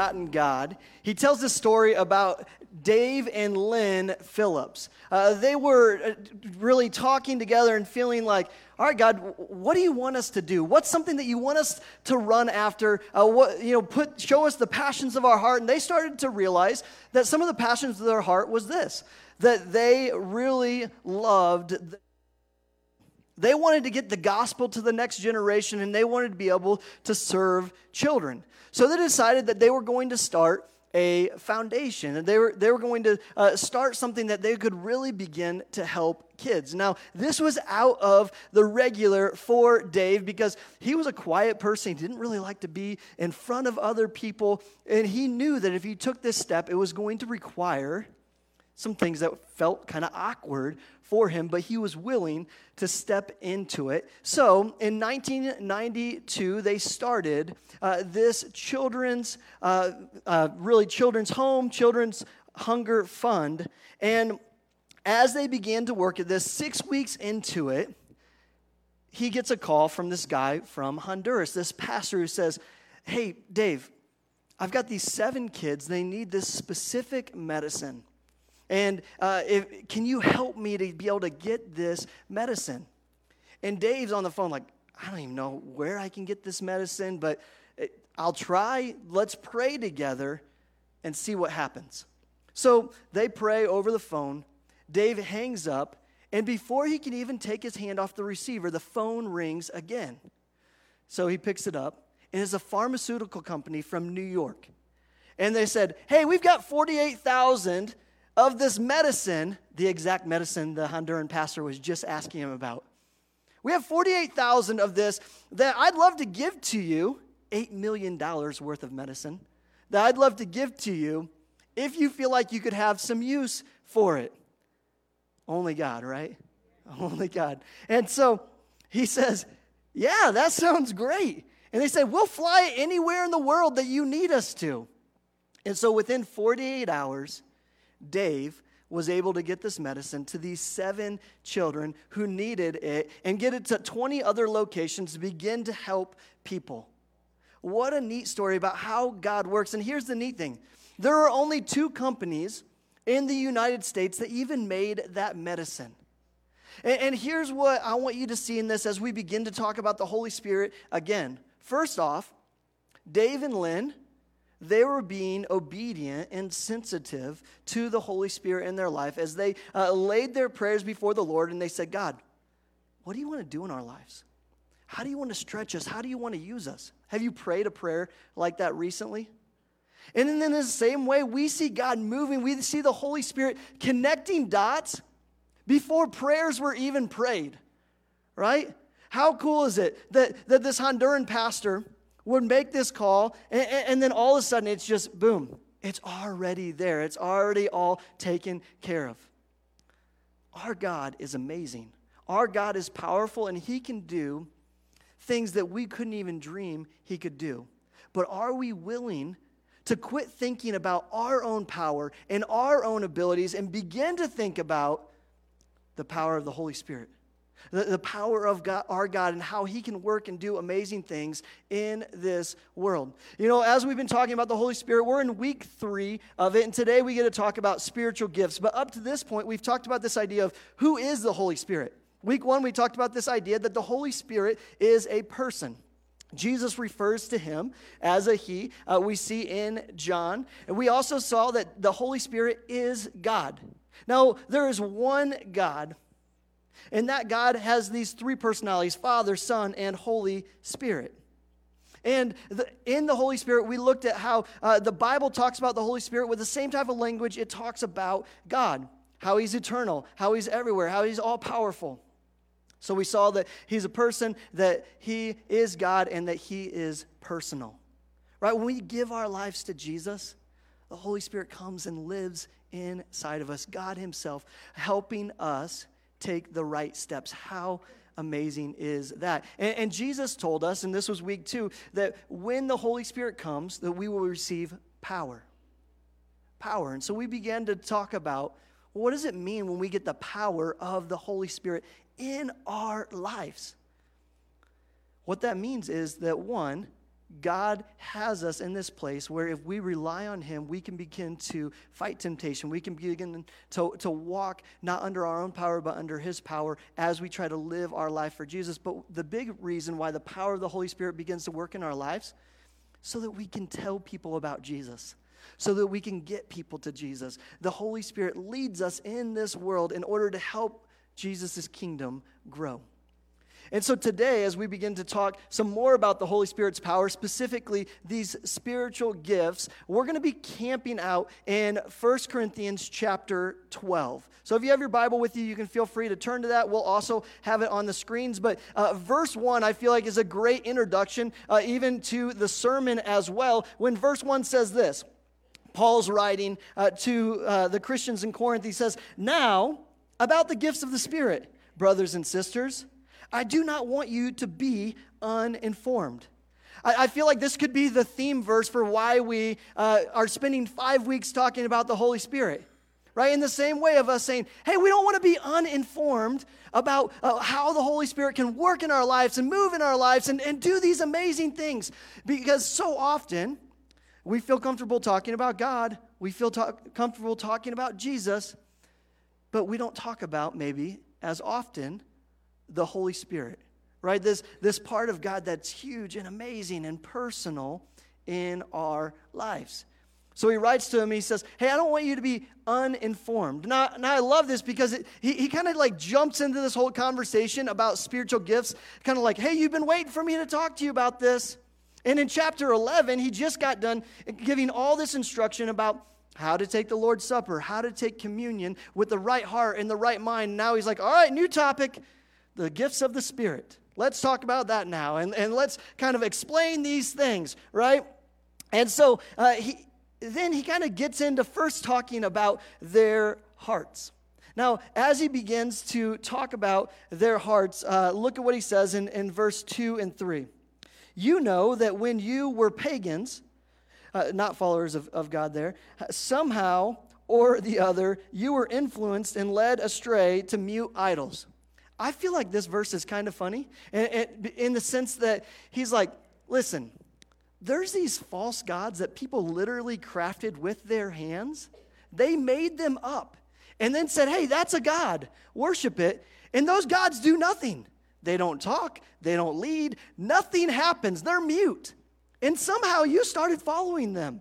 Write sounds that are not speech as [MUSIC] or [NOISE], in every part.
Forgotten God, he tells this story about Dave and Lynn Phillips. Uh, they were uh, really talking together and feeling like, all right, God, what do you want us to do? What's something that you want us to run after? Uh, what, you know, put, show us the passions of our heart. And they started to realize that some of the passions of their heart was this, that they really loved. The, they wanted to get the gospel to the next generation and they wanted to be able to serve children. So they decided that they were going to start a foundation and they were, they were going to uh, start something that they could really begin to help kids. Now, this was out of the regular for Dave because he was a quiet person. He didn't really like to be in front of other people. And he knew that if he took this step, it was going to require some things that felt kind of awkward for him, but he was willing to step into it. So in 1992, they started uh, this children's, uh, uh, really children's home, children's hunger fund. And as they began to work at this, six weeks into it, he gets a call from this guy from Honduras, this pastor who says, Hey, Dave, I've got these seven kids. They need this specific medicine. And uh, if, can you help me to be able to get this medicine? And Dave's on the phone, like, I don't even know where I can get this medicine, but I'll try. Let's pray together and see what happens. So they pray over the phone. Dave hangs up, and before he can even take his hand off the receiver, the phone rings again. So he picks it up, and it's a pharmaceutical company from New York. And they said, Hey, we've got 48,000 of this medicine, the exact medicine the Honduran pastor was just asking him about. We have 48,000 of this that I'd love to give to you, $8 million worth of medicine, that I'd love to give to you if you feel like you could have some use for it. Only God, right? [LAUGHS] Only God. And so he says, Yeah, that sounds great. And they said, We'll fly anywhere in the world that you need us to. And so within 48 hours, Dave was able to get this medicine to these seven children who needed it and get it to 20 other locations to begin to help people. What a neat story about how God works. And here's the neat thing there are only two companies in the United States that even made that medicine. And, and here's what I want you to see in this as we begin to talk about the Holy Spirit again. First off, Dave and Lynn they were being obedient and sensitive to the Holy Spirit in their life as they uh, laid their prayers before the Lord and they said, God, what do you want to do in our lives? How do you want to stretch us? How do you want to use us? Have you prayed a prayer like that recently? And then in the same way, we see God moving, we see the Holy Spirit connecting dots before prayers were even prayed, right? How cool is it that, that this Honduran pastor, would make this call, and, and then all of a sudden it's just boom, it's already there. It's already all taken care of. Our God is amazing. Our God is powerful, and He can do things that we couldn't even dream He could do. But are we willing to quit thinking about our own power and our own abilities and begin to think about the power of the Holy Spirit? The, the power of God, our God and how He can work and do amazing things in this world. You know, as we've been talking about the Holy Spirit, we're in week three of it, and today we get to talk about spiritual gifts. But up to this point, we've talked about this idea of who is the Holy Spirit. Week one, we talked about this idea that the Holy Spirit is a person. Jesus refers to him as a he. Uh, we see in John. And we also saw that the Holy Spirit is God. Now, there is one God and that God has these three personalities Father, Son, and Holy Spirit. And the, in the Holy Spirit, we looked at how uh, the Bible talks about the Holy Spirit with the same type of language it talks about God, how He's eternal, how He's everywhere, how He's all powerful. So we saw that He's a person, that He is God, and that He is personal. Right? When we give our lives to Jesus, the Holy Spirit comes and lives inside of us, God Himself helping us take the right steps. How amazing is that? And, and, Jesus told us, and this was week two, that when the Holy Spirit comes, that we will receive power. Power. And so we began to talk about well, what does it mean when we get the power of the Holy Spirit in our lives? What that means is that one, God has us in this place where if we rely on Him, we can begin to fight temptation. We can begin to, to walk not under our own power, but under His power as we try to live our life for Jesus. But the big reason why the power of the Holy Spirit begins to work in our lives, so that we can tell people about Jesus so that we can get people to Jesus. The Holy Spirit leads us in this world in order to help Jesus' kingdom grow. And so today, as we begin to talk some more about the Holy Spirit's power, specifically these spiritual gifts, we're going to be camping out in 1 Corinthians chapter 12. So if you have your Bible with you, you can feel free to turn to that. We'll also have it on the screens. But uh, verse 1, I feel like, is a great introduction, uh, even to the sermon as well, when verse 1 says this. Paul's writing uh, to uh, the Christians in Corinth. He says, Now, about the gifts of the Spirit, brothers and sisters, I do not want you to be uninformed. I, feel like this could be the theme verse for why we uh, are spending five weeks talking about the Holy Spirit. Right? In the same way of us saying, hey, we don't want to be uninformed about uh, how the Holy Spirit can work in our lives and move in our lives and, and do these amazing things. Because so often we feel comfortable talking about God, we feel talk, comfortable talking about Jesus, but we don't talk about maybe as often the Holy Spirit, right? This, this part of God that's huge and amazing and personal in our lives. So he writes to him, he says, Hey, I don't want you to be uninformed. Now, now I love this because it, he, he kind of like jumps into this whole conversation about spiritual gifts, kind of like, Hey, you've been waiting for me to talk to you about this. And in chapter 11, he just got done giving all this instruction about how to take the Lord's Supper, how to take communion with the right heart and the right mind. Now he's like, All right, new topic the gifts of the Spirit. Let's talk about that now and, and let's kind of explain these things, right? And so uh, he, then he kind of gets into first talking about their hearts. Now, as he begins to talk about their hearts, uh, look at what he says in, in verse 2 and 3. You know that when you were pagans, uh, not followers of, of God there, somehow or the other, you were influenced and led astray to mute idols. I feel like this verse is kind of funny in the sense that he's like, listen, there's these false gods that people literally crafted with their hands. They made them up and then said, hey, that's a God, worship it. And those gods do nothing. They don't talk, they don't lead, nothing happens. They're mute. And somehow you started following them.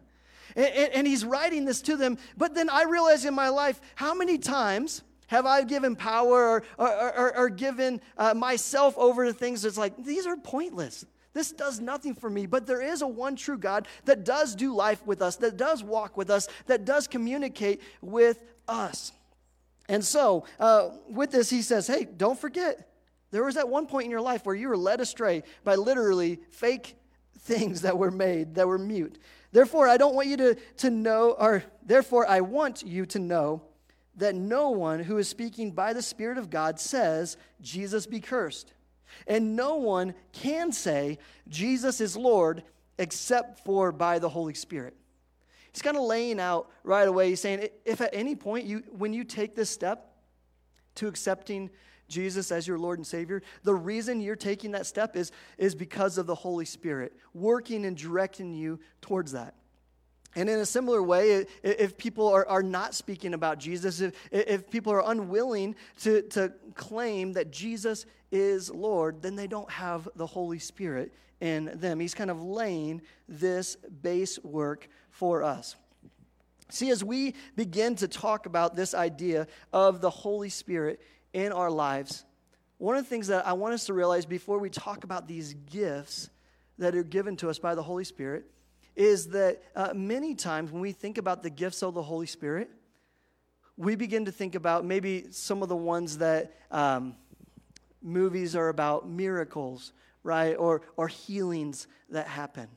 And, and, and he's writing this to them. But then I realize in my life how many times have I given power or, or, or, or given uh, myself over to things that's like, these are pointless? This does nothing for me. But there is a one true God that does do life with us, that does walk with us, that does communicate with us. And so, uh, with this, he says, hey, don't forget, there was that one point in your life where you were led astray by literally fake things that were made, that were mute. Therefore, I don't want you to, to know, or therefore, I want you to know that no one who is speaking by the Spirit of God says, Jesus be cursed. And no one can say, Jesus is Lord, except for by the Holy Spirit. He's kind of laying out right away. He's saying, if at any point you, when you take this step to accepting Jesus as your Lord and Savior, the reason you're taking that step is, is because of the Holy Spirit working and directing you towards that. And in a similar way, if people are, are not speaking about Jesus, if, if people are unwilling to, to claim that Jesus is Lord, then they don't have the Holy Spirit in them. He's kind of laying this base work for us. See, as we begin to talk about this idea of the Holy Spirit in our lives, one of the things that I want us to realize before we talk about these gifts that are given to us by the Holy Spirit is that uh, many times when we think about the gifts of the Holy Spirit, we begin to think about maybe some of the ones that um, movies are about miracles, right? Or, or healings that happen.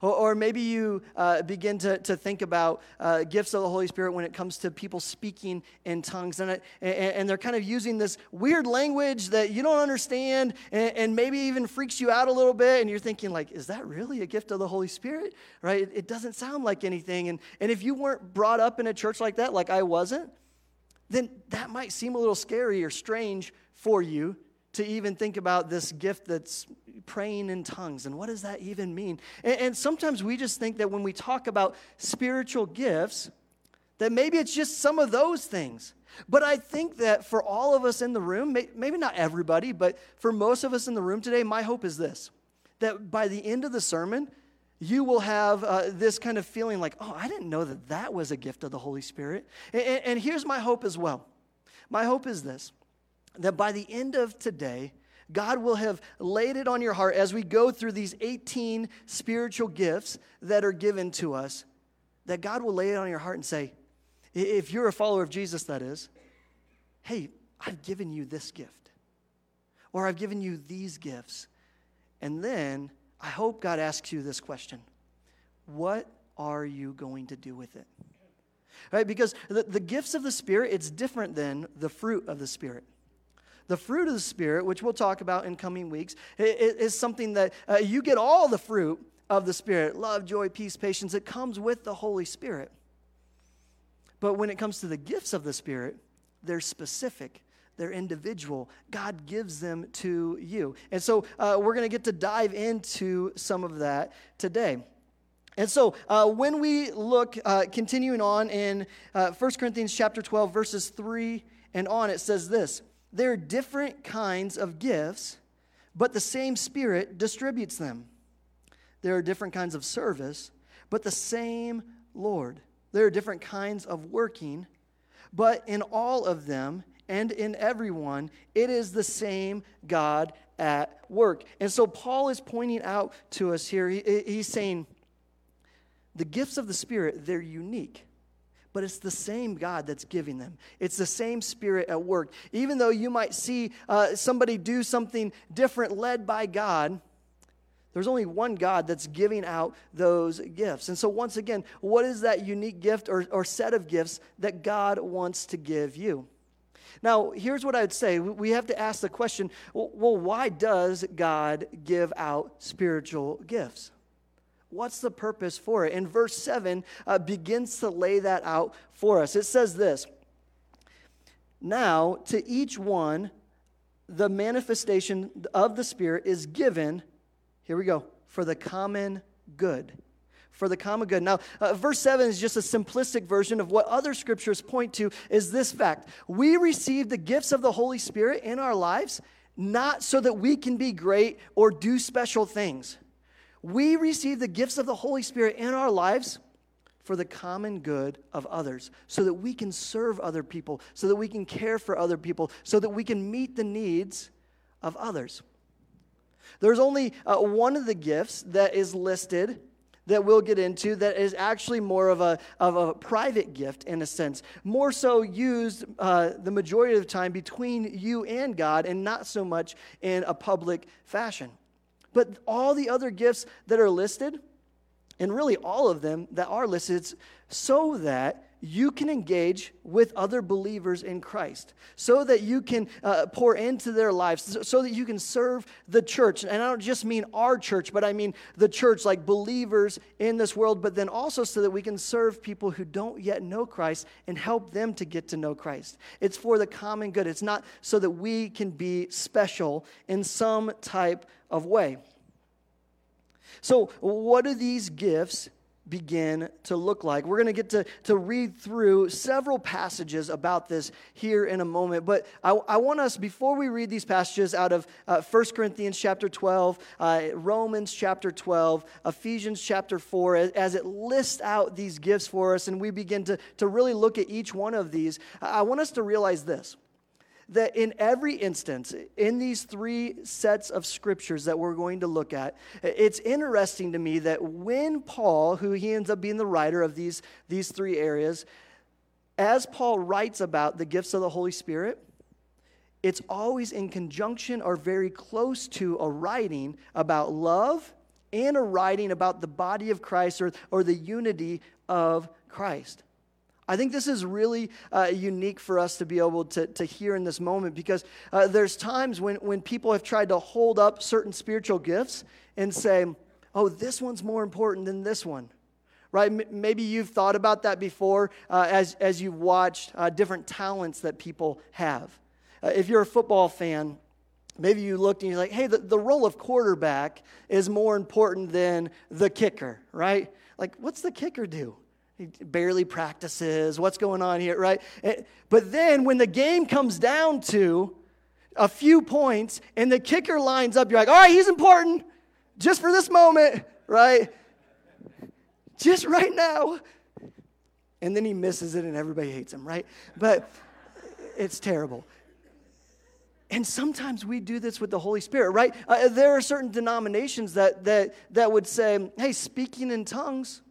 Or, or maybe you uh, begin to, to think about uh, gifts of the Holy Spirit when it comes to people speaking in tongues. And, it, and, and, they're kind of using this weird language that you don't understand and, and, maybe even freaks you out a little bit. And you're thinking, like, is that really a gift of the Holy Spirit? Right? It, it doesn't sound like anything. And, and if you weren't brought up in a church like that, like I wasn't, then that might seem a little scary or strange for you to even think about this gift that's praying in tongues and what does that even mean? And, and sometimes we just think that when we talk about spiritual gifts, that maybe it's just some of those things. But I think that for all of us in the room, maybe not everybody, but for most of us in the room today, my hope is this that by the end of the sermon, you will have uh, this kind of feeling like, oh, I didn't know that that was a gift of the Holy Spirit. And, and here's my hope as well. My hope is this that by the end of today, God will have laid it on your heart as we go through these 18 spiritual gifts that are given to us, that God will lay it on your heart and say, if you're a follower of Jesus, that is, hey, I've given you this gift, or I've given you these gifts. And then I hope God asks you this question What are you going to do with it? Right? Because the, the gifts of the Spirit, it's different than the fruit of the Spirit. The fruit of the Spirit, which we'll talk about in coming weeks, is something that uh, you get all the fruit of the Spirit love, joy, peace, patience. It comes with the Holy Spirit. But when it comes to the gifts of the Spirit, they're specific, they're individual. God gives them to you. And so uh, we're going to get to dive into some of that today. And so uh, when we look, uh, continuing on in uh, 1 Corinthians chapter 12, verses 3 and on, it says this There are different kinds of gifts, but the same Spirit distributes them. There are different kinds of service, but the same Lord. There are different kinds of working, but in all of them and in everyone, it is the same God at work. And so Paul is pointing out to us here, he, he's saying, the gifts of the Spirit, they're unique but it's the same God that's giving them. It's the same Spirit at work. Even though you might see uh, somebody do something different led by God, there's only one God that's giving out those gifts. And so, once again, what is that unique gift or, or set of gifts that God wants to give you? Now, here's what I would say we have to ask the question well, why does God give out spiritual gifts? What's the purpose for it? And verse 7 uh, begins to lay that out for us. It says this Now, to each one, the manifestation of the Spirit is given here we go. For the common good. For the common good. Now, uh, verse 7 is just a simplistic version of what other scriptures point to is this fact. We receive the gifts of the Holy Spirit in our lives not so that we can be great or do special things. We receive the gifts of the Holy Spirit in our lives for the common good of others, so that we can serve other people, so that we can care for other people, so that we can meet the needs of others. There's only uh, one of the gifts that is listed that we'll get into that is actually more of a, of a private gift in a sense, more so used uh, the majority of the time between you and God and not so much in a public fashion. But all the other gifts that are listed, and really all of them that are listed, so that you can engage with other believers in Christ, so that you can uh, pour into their lives, so that you can serve the church. And I don't just mean our church, but I mean the church, like believers in this world, but then also so that we can serve people who don't yet know Christ and help them to get to know Christ. It's for the common good, it's not so that we can be special in some type of way. So, what do these gifts begin to look like. We're going to get to, to read through several passages about this here in a moment. But I, I want us, before we read these passages out of uh, 1 Corinthians chapter 12, uh, Romans chapter 12, Ephesians chapter 4, as, as, it lists out these gifts for us and we begin to, to really look at each one of these, I want us to realize this that in every instance, in these three sets of scriptures that we're going to look at, it's interesting to me that when Paul, who he ends up being the writer of these, these three areas, as Paul writes about the gifts of the Holy Spirit, it's always in conjunction or very close to a writing about love and a writing about the body of Christ or, or the unity of Christ. I think this is really uh, unique for us to be able to, to hear in this moment because uh, there's times when, when people have tried to hold up certain spiritual gifts and say, oh, this one's more important than this one. Right? M- maybe you've thought about that before uh, as, as you've watched uh, different talents that people have. Uh, if you're a football fan, maybe you looked and you're like, hey, the, the role of quarterback is more important than the kicker, right? Like, what's the kicker do? He barely practices. What's going on here, right? Eh, but then when the game comes down to a few points and the kicker lines up, you're like, all right, he's important just for this moment, right? Just right now. And then he misses it and everybody hates him, right? But it's terrible. And sometimes we do this with the Holy Spirit, right? Uh, there are certain denominations that, that, that would say, hey, speaking in tongues,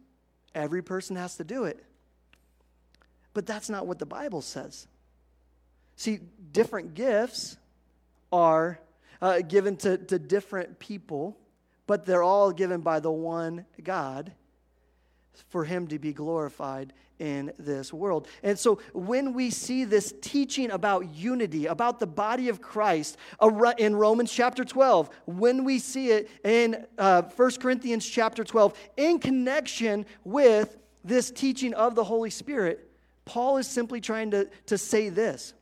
every person has to do it. But that's not what the Bible says. See, different gifts are uh, given to, to different people, but they're all given by the one God for Him to be glorified in this world. And so when we see this teaching about unity, about the body of Christ in Romans chapter 12, when we see it in uh, 1 Corinthians chapter 12, in connection with this teaching of the Holy Spirit, Paul is simply trying to, to say this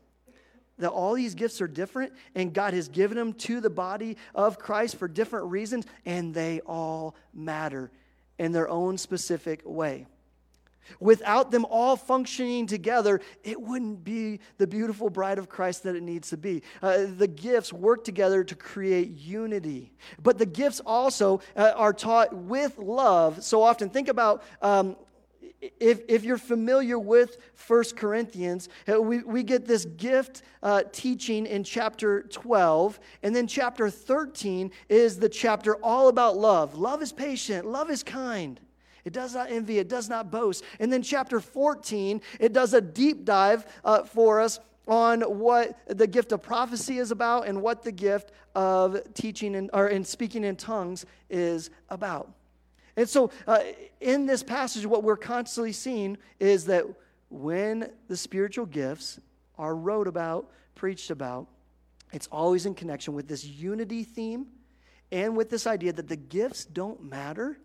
that all these gifts are different and God has given them to the body of Christ for different reasons, and they all matter in their own specific way. Without them all functioning together, it wouldn't be the beautiful bride of Christ that it needs to be. Uh, the gifts work together to create unity. But the gifts also uh, are taught with love. So often, think about um, if, if you're familiar with First Corinthians, uh, we, we get this gift uh, teaching in chapter 12, and then chapter 13 is the chapter all about love. Love is patient, love is kind. It does not envy, it does not boast. And then chapter 14, it does a deep dive uh, for us on what the gift of prophecy is about and what the gift of teaching and, or in speaking in tongues is about. And so, uh, in this passage, what we're constantly seeing is that when the spiritual gifts are wrote about, preached about, it's always in connection with this unity theme and with this idea that the gifts don't matter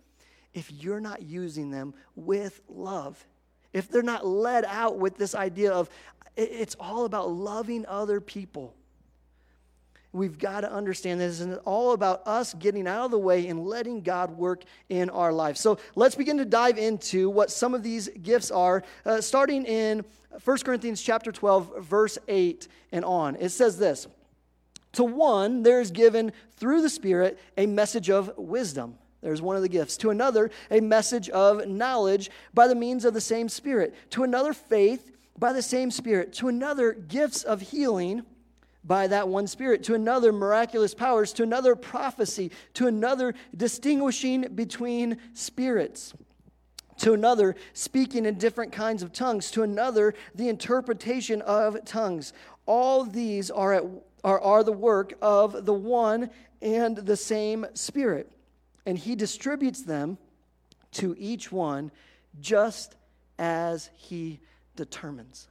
if you're not using them with love. If they're not led out with this idea of it's all about loving other people. We've got to understand this, it's all about us getting out of the way and letting God work in our life. So let's begin to dive into what some of these gifts are, uh, starting in 1 Corinthians chapter 12, verse 8 and on. It says this To one, there is given through the Spirit a message of wisdom. There's one of the gifts. To another, a message of knowledge by the means of the same Spirit. To another, faith by the same Spirit. To another, gifts of healing by that one Spirit, to another, miraculous powers, to another, prophecy, to another, distinguishing between spirits, to another, speaking in different kinds of tongues, to another, the interpretation of tongues. All these are, at, are, are the work of the one and the same Spirit, and He distributes them to each one just as He determines.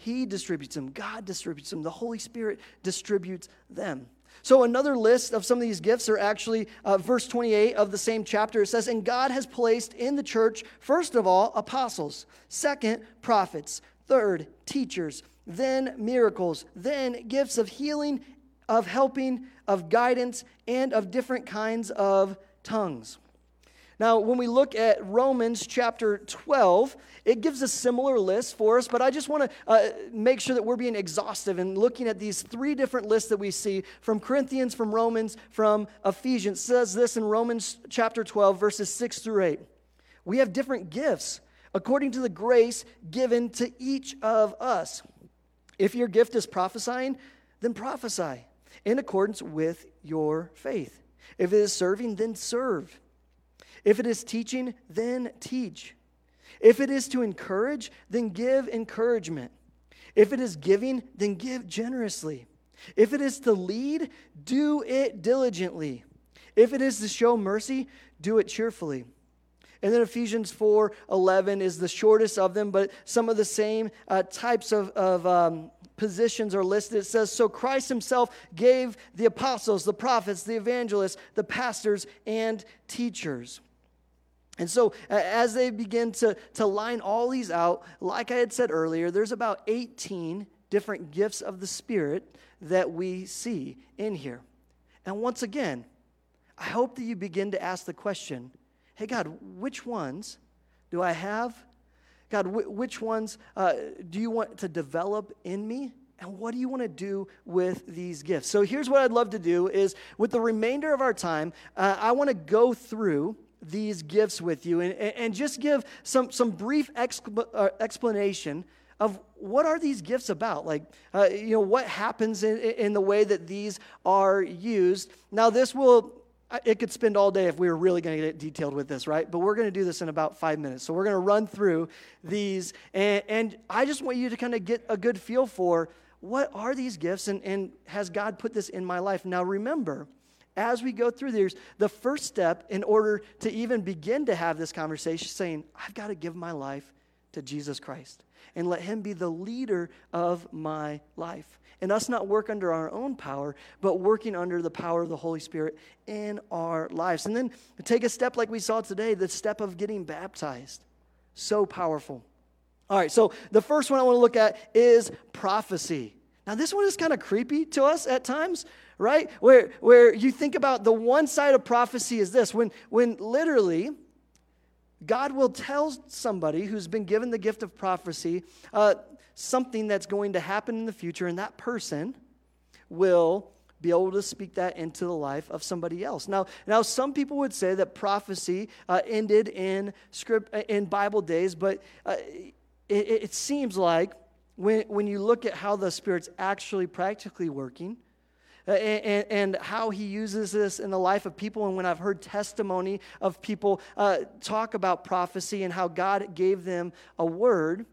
He distributes them, God distributes them, the Holy Spirit distributes them. So, another list of some of these gifts are actually uh, verse 28 of the same chapter. It says, And God has placed in the church, first of all, apostles, second, prophets, third, teachers, then miracles, then gifts of healing, of helping, of guidance, and of different kinds of tongues. Now, when we look at Romans chapter 12, it gives a similar list for us, but I just want to uh, make sure that we're being exhaustive and looking at these three different lists that we see from Corinthians, from Romans, from Ephesians. It says this in Romans chapter 12, verses 6 through 8. We have different gifts according to the grace given to each of us. If your gift is prophesying, then prophesy in accordance with your faith. If it is serving, then serve. If it is teaching, then teach. If it is to encourage, then give encouragement. If it is giving, then give generously. If it is to lead, do it diligently. If it is to show mercy, do it cheerfully. And then Ephesians 4 11 is the shortest of them, but some of the same uh, types of, of um, positions are listed. It says, So Christ himself gave the apostles, the prophets, the evangelists, the pastors, and teachers. And so, as they begin to, to line all these out, like I had said earlier, there's about 18 different gifts of the Spirit that we see in here. And once again, I hope that you begin to ask the question hey, God, which ones do I have? God, wh- which ones uh, do you want to develop in me? And what do you want to do with these gifts? So here's what I'd love to do is with the remainder of our time, uh, I want to go through these gifts with you and, and just give some, some brief expl- uh, explanation of what are these gifts about? Like uh, you know what happens in, in the way that these are used? Now this will it could spend all day if we were really going to get detailed with this right? But we're going to do this in about five minutes. So we're going to run through these and, and i just want you to kind of get a good feel for what are these gifts and, and has god put this in my life? Now remember as we go through these, the first step in order to even begin to have this conversation, saying, I've got to give my life to Jesus Christ and let Him be the leader of my life. And us not work under our own power, but working under the power of the Holy Spirit in our lives. And then take a step like we saw today, the step of getting baptized. So powerful. All right, so the first one I want to look at is prophecy. Now, this one is kind of creepy to us at times, right? Where, where you think about the one side of prophecy is this when, when literally God will tell somebody who's been given the gift of prophecy uh, something that's going to happen in the future, and that person will be able to speak that into the life of somebody else. Now, now some people would say that prophecy uh, ended in script uh, in Bible days, but uh, it, it seems like when, when you look at how the Spirit's actually practically working, and, and, how he uses this in the life of people. And when I've heard testimony of people uh, talk about prophecy and how God gave them a word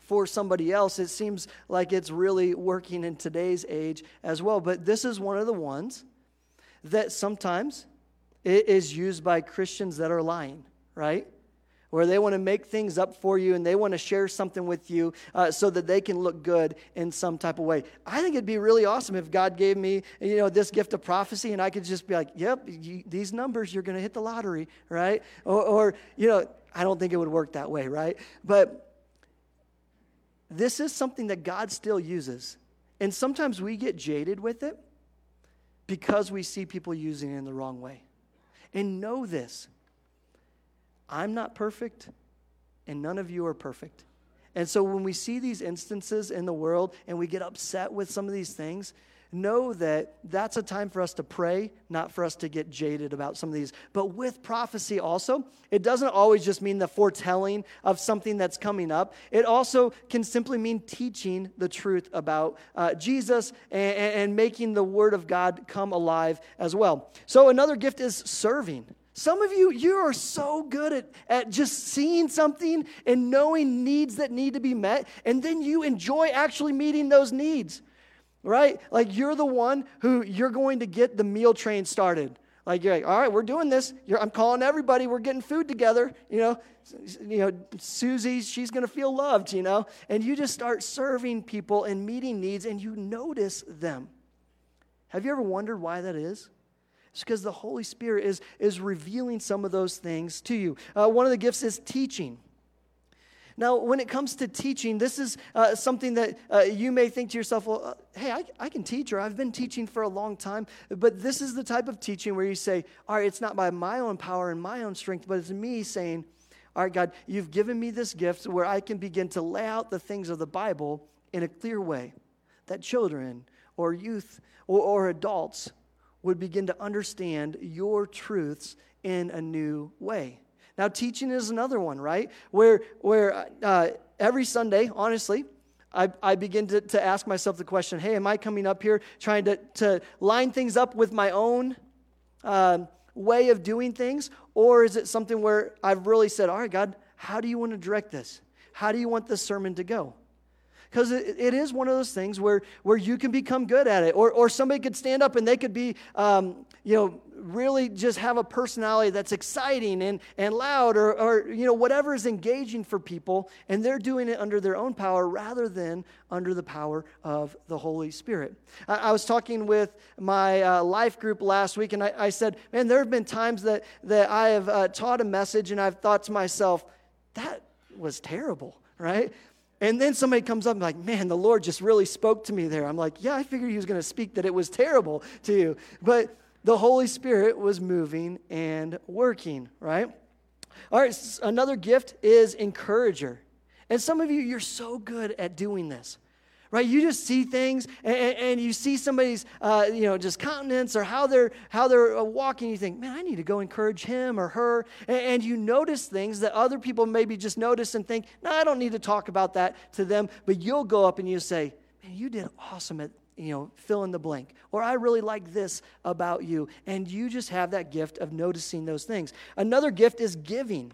for somebody else, it seems like it's really working in today's age as well. But this is one of the ones that sometimes it is used by Christians that are lying, right? Where they want to make things up for you and they want to share something with you uh, so that they can look good in some type of way. I think it'd be really awesome if God gave me, you know, this gift of prophecy and I could just be like, yep, you, these numbers, you're going to hit the lottery, right? Or, or, you know, I don't think it would work that way, right? But this is something that God still uses. And sometimes we get jaded with it because we see people using it in the wrong way. And know this I'm not perfect, and none of you are perfect. And so when we see these instances in the world and we get upset with some of these things, know that that's a time for us to pray, not for us to get jaded about some of these. But with prophecy also, it doesn't always just mean the foretelling of something that's coming up. It also can simply mean teaching the truth about uh, Jesus and, and making the Word of God come alive as well. So another gift is serving. Some of you, you are so good at, at just seeing something and knowing needs that need to be met, and then you enjoy actually meeting those needs, right? Like you're the one who you're going to get the meal train started. Like you're like, all right, we're doing this. You're, I'm calling everybody. We're getting food together. You know, you know, Susie, she's going to feel loved. You know, and you just start serving people and meeting needs, and you notice them. Have you ever wondered why that is? It's because the Holy Spirit is, is revealing some of those things to you. Uh, one of the gifts is teaching. Now, when it comes to teaching, this is uh, something that uh, you may think to yourself, well, uh, hey, I, I, can teach, or I've been teaching for a long time. But this is the type of teaching where you say, all right, it's not by my own power and my own strength, but it's me saying, all right, God, you've given me this gift where I can begin to lay out the things of the Bible in a clear way that children or youth or, or adults would begin to understand your truths in a new way. Now, teaching is another one, right? Where, where uh, every Sunday, honestly, I, I begin to, to ask myself the question hey, am I coming up here trying to, to line things up with my own um, way of doing things? Or is it something where I've really said, all right, God, how do you want to direct this? How do you want this sermon to go? Because it, it is one of those things where, where you can become good at it. Or, or somebody could stand up and they could be, um, you know, really just have a personality that's exciting and, and loud or, or, you know, whatever is engaging for people. And they're doing it under their own power rather than under the power of the Holy Spirit. I, I was talking with my uh, life group last week and I, I, said, man, there have been times that, that I have uh, taught a message and I've thought to myself, that was terrible, right? And then somebody comes up and like, man, the Lord just really spoke to me there. I'm like, yeah, I figured he was going to speak that it was terrible to you. But the Holy Spirit was moving and working, right? All right, another gift is encourager. And some of you, you're so good at doing this right? You just see things and, and you see somebody's, uh, you know, just countenance or how they're how they're uh, walking. You think, man, I need to go encourage him or her. And, and you notice things that other people maybe just notice and think, no, I don't need to talk about that to them. But you'll go up and you say, man, you did awesome at you know, fill in the blank. Or I really like this about you. And you just have that gift of noticing those things. Another gift is giving.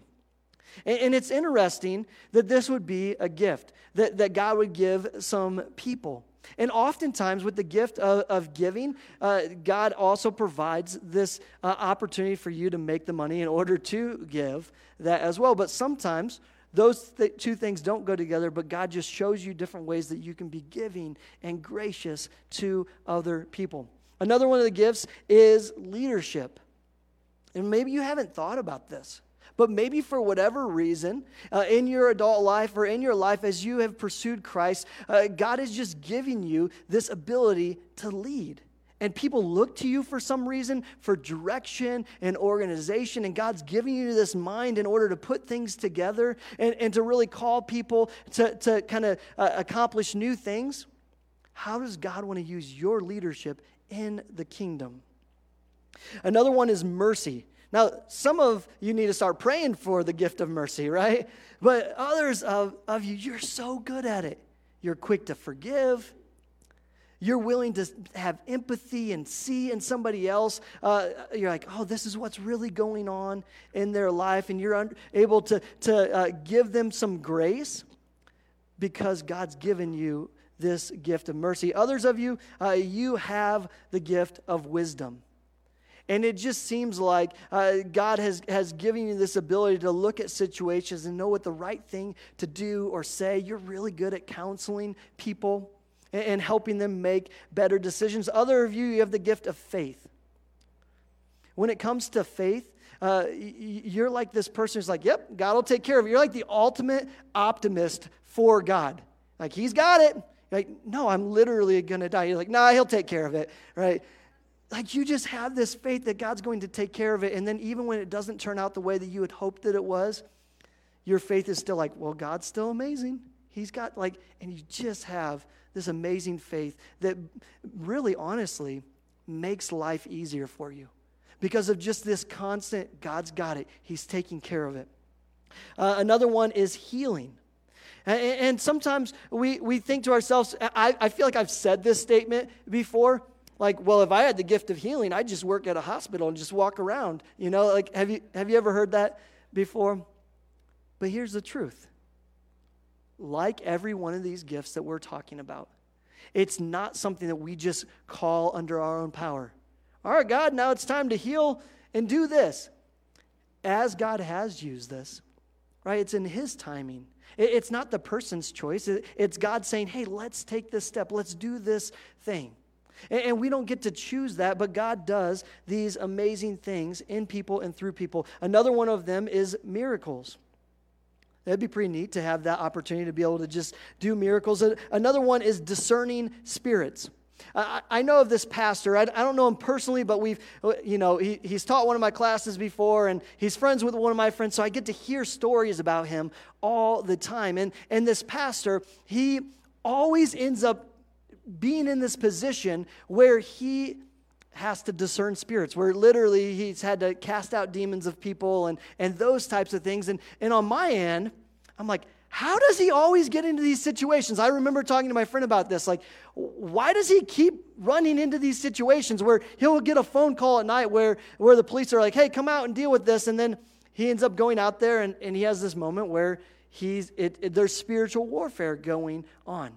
And, it's interesting that this would be a gift that, that God would give some people. And oftentimes, with the gift of, of giving, uh, God also provides this uh, opportunity for you to make the money in order to give that as well. But sometimes, those th- two things don't go together, but God just shows you different ways that you can be giving and gracious to other people. Another one of the gifts is leadership. And maybe you haven't thought about this. But maybe for whatever reason, uh, in your adult life or in your life as you have pursued Christ, uh, God is just giving you this ability to lead. And people look to you for some reason for direction and organization. And God's giving you this mind in order to put things together and, and to really call people to, to kind of uh, accomplish new things. How does God want to use your leadership in the kingdom? Another one is mercy. Now, some of you need to start praying for the gift of mercy, right? But others of, of you, you're so good at it. You're quick to forgive. You're willing to have empathy and see in somebody else. Uh, you're like, oh, this is what's really going on in their life. And you're un- able to, to uh, give them some grace because God's given you this gift of mercy. Others of you, uh, you have the gift of wisdom. And it just seems like uh, God has, has given you this ability to look at situations and know what the right thing to do or say. You're really good at counseling people and, and helping them make better decisions. Other of you, you have the gift of faith. When it comes to faith, uh, you're like this person who's like, yep, God will take care of it. You're like the ultimate optimist for God. Like, He's got it. You're like, no, I'm literally going to die. You're like, nah, He'll take care of it, right? Like you just have this faith that God's going to take care of it. And then even when it doesn't turn out the way that you had hoped that it was, your faith is still like, well, God's still amazing. He's got like, and you just have this amazing faith that really, honestly, makes life easier for you because of just this constant, God's got it. He's taking care of it. Uh, another one is healing. And, and sometimes we, we think to ourselves, I, I feel like I've said this statement before like, well, if I had the gift of healing, I'd just work at a hospital and just walk around. You know, like, have you, have you ever heard that before? But here's the truth like every one of these gifts that we're talking about, it's not something that we just call under our own power. All right, God, now it's time to heal and do this. As God has used this, right? It's in His timing. It's not the person's choice. It's God saying, hey, let's take this step. Let's do this thing. And, we don't get to choose that, but God does these amazing things in people and through people. Another one of them is miracles. That'd be pretty neat to have that opportunity to be able to just do miracles. Another one is discerning spirits. I, know of this pastor. I, don't know him personally, but we've, you know, he, he's taught one of my classes before, and he's friends with one of my friends, so I get to hear stories about him all the time. And, and this pastor, he always ends up being in this position where he has to discern spirits, where literally he's had to cast out demons of people and, and those types of things. And, and on my end, I'm like, how does he always get into these situations? I remember talking to my friend about this. Like, why does he keep running into these situations where he'll get a phone call at night where, where the police are like, hey, come out and deal with this. And then he ends up going out there and, and he has this moment where he's, it, it, there's spiritual warfare going on.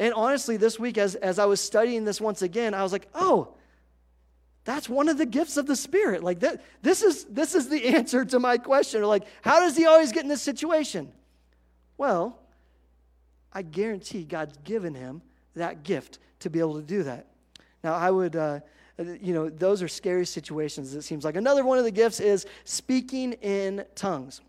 And honestly, this week, as, as I was studying this once again, I was like, oh, that's one of the gifts of the Spirit. Like that, this is this is the [LAUGHS] answer to my question. Like, how does he always get in this situation? Well, I guarantee God's given him that gift to be able to do that. Now, I would, uh, you know, those are scary situations, it seems like. Another one of the gifts is speaking in tongues.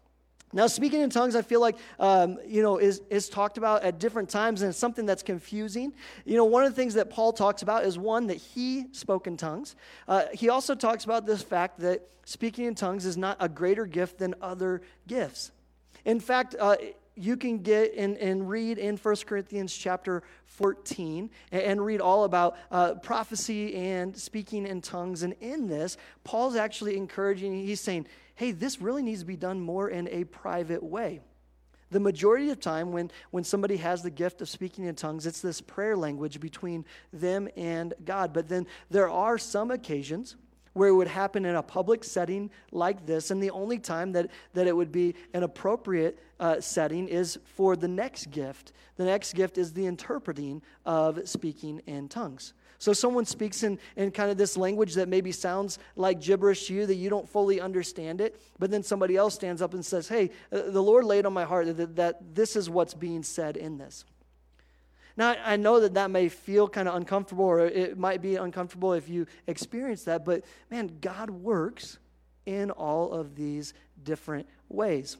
Now, speaking in tongues, I feel like, um, you know, is, is talked about at different times, and it's something that's confusing. You know, one of the things that Paul talks about is one, that he spoke in tongues. Uh, he also talks about this fact that speaking in tongues is not a greater gift than other gifts. In fact, uh, you can get and, and read in 1 Corinthians chapter 14 and, and read all about uh, prophecy and speaking in tongues. And in this, Paul's actually encouraging, he's saying, hey, this really needs to be done more in a private way. The majority of time, when, when somebody has the gift of speaking in tongues, it's this prayer language between them and God. But then there are some occasions where it would happen in a public setting like this, and the only time that, that it would be an appropriate uh, setting is for the next gift. The next gift is the interpreting of speaking in tongues. So someone speaks in, in kind of this language that maybe sounds like gibberish to you, that you don't fully understand it, but then somebody else stands up and says, Hey, uh, the Lord laid on my heart that, that this is what's being said in this. Now, I know that that may feel kind of uncomfortable, or it might be uncomfortable if you experience that, but man, God works in all of these different ways.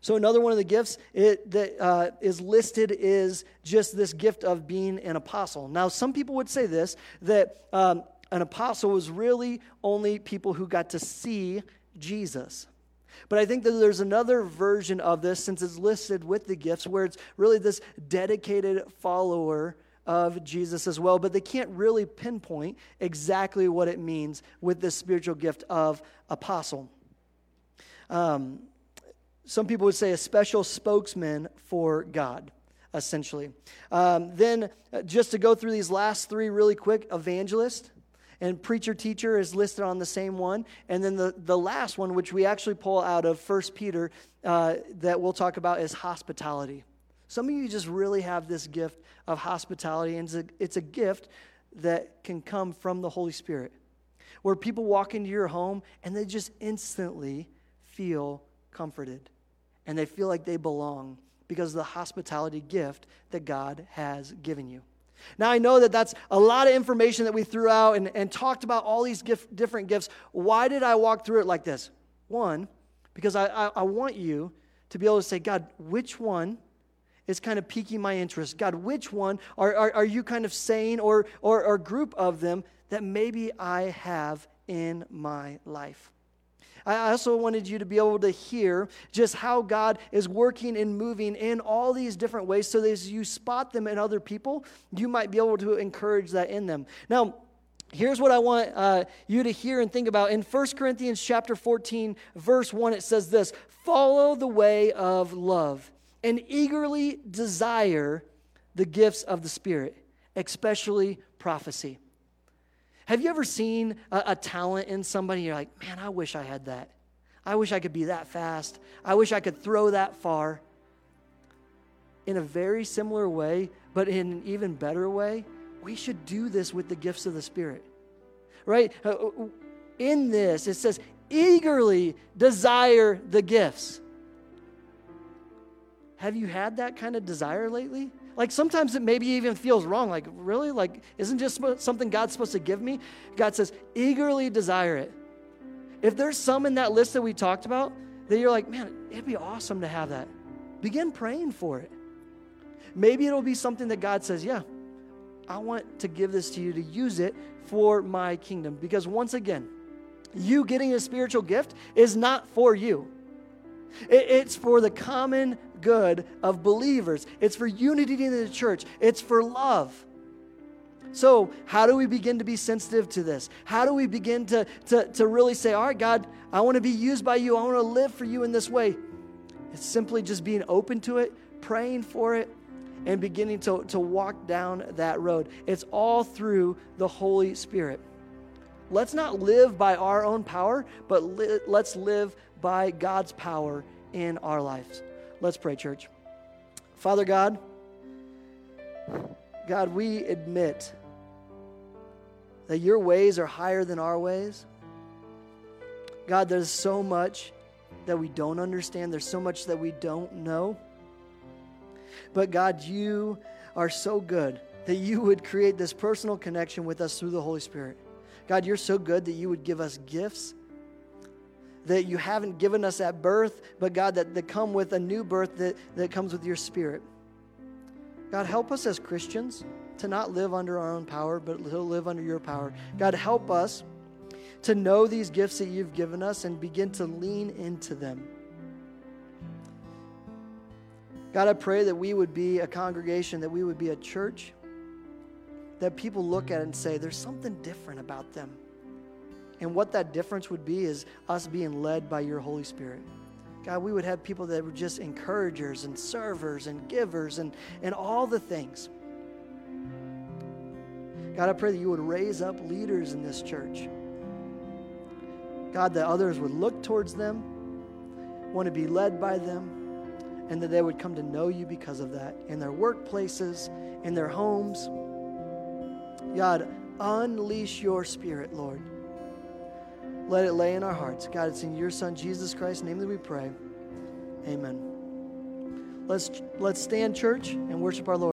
So, another one of the gifts it, that uh, is listed is just this gift of being an apostle. Now, some people would say this that um, an apostle was really only people who got to see Jesus. But I think that there's another version of this, since it's listed with the gifts, where it's really this dedicated follower of Jesus as well, but they can't really pinpoint exactly what it means with this spiritual gift of apostle. Um, some people would say a special spokesman for God, essentially. Um, then, uh, just to go through these last three really quick evangelist and preacher teacher is listed on the same one. And then the, the last one, which we actually pull out of First Peter, uh, that we'll talk about is hospitality. Some of you just really have this gift of hospitality, and it's a, it's a gift that can come from the Holy Spirit, where people walk into your home and they just instantly feel comforted and they feel like they belong because of the hospitality gift that God has given you. Now, I know that that's a lot of information that we threw out and, and talked about all these gift, different gifts. Why did I walk through it like this? One, because I, I, I want you to be able to say, God, which one is kind of piquing my interest? God, which one are, are, are you kind of saying or, or, or group of them that maybe I have in my life? I also wanted you to be able to hear just how God is working and moving in all these different ways so that as you spot them in other people, you might be able to encourage that in them. Now, here's what I want uh, you to hear and think about. In 1 Corinthians chapter 14, verse 1, it says this Follow the way of love and eagerly desire the gifts of the Spirit, especially prophecy. Have you ever seen a, a talent in somebody? You're like, man, I wish I had that. I wish I could be that fast. I wish I could throw that far. In a very similar way, but in an even better way, we should do this with the gifts of the Spirit. Right? Uh, uh, in this, it says, eagerly desire the gifts. Have you had that kind of desire lately? Like sometimes it maybe even feels wrong. Like, really? Like, isn't just something God's supposed to give me? God says, eagerly desire it. If there's some in that list that we talked about that you're like, man, it'd be awesome to have that, begin praying for it. Maybe it'll be something that God says, yeah, I want to give this to you to use it for my kingdom. Because once again, you getting a spiritual gift is not for you. It's for the common good of believers. It's for unity in the church. It's for love. So, how do we begin to be sensitive to this? How do we begin to, to, to really say, All right, God, I want to be used by you. I want to live for you in this way? It's simply just being open to it, praying for it, and beginning to, to walk down that road. It's all through the Holy Spirit. Let's not live by our own power, but li- let's live by God's power in our lives. Let's pray, church. Father God, God, we admit that your ways are higher than our ways. God, there's so much that we don't understand, there's so much that we don't know. But God, you are so good that you would create this personal connection with us through the Holy Spirit. God, you're so good that you would give us gifts that you haven't given us at birth, but God, that, that come with a new birth that, that comes with your spirit. God, help us as Christians to not live under our own power, but to live under your power. God, help us to know these gifts that you've given us and begin to lean into them. God, I pray that we would be a congregation, that we would be a church that people look at and say, there's something different about them. And what that difference would be is us being led by your Holy Spirit. God, we would have people that were just encouragers and servers and givers and, and all the things. God, I pray that you would raise up leaders in this church. God, that others would look towards them, want to be led by them, and that they would come to know you because of that in their workplaces, in their homes. God, unleash your spirit, Lord. Let it lay in our hearts. God, it's in your Son, Jesus Christ's name that we pray. Amen. Let's, let's stand, church, and worship our Lord.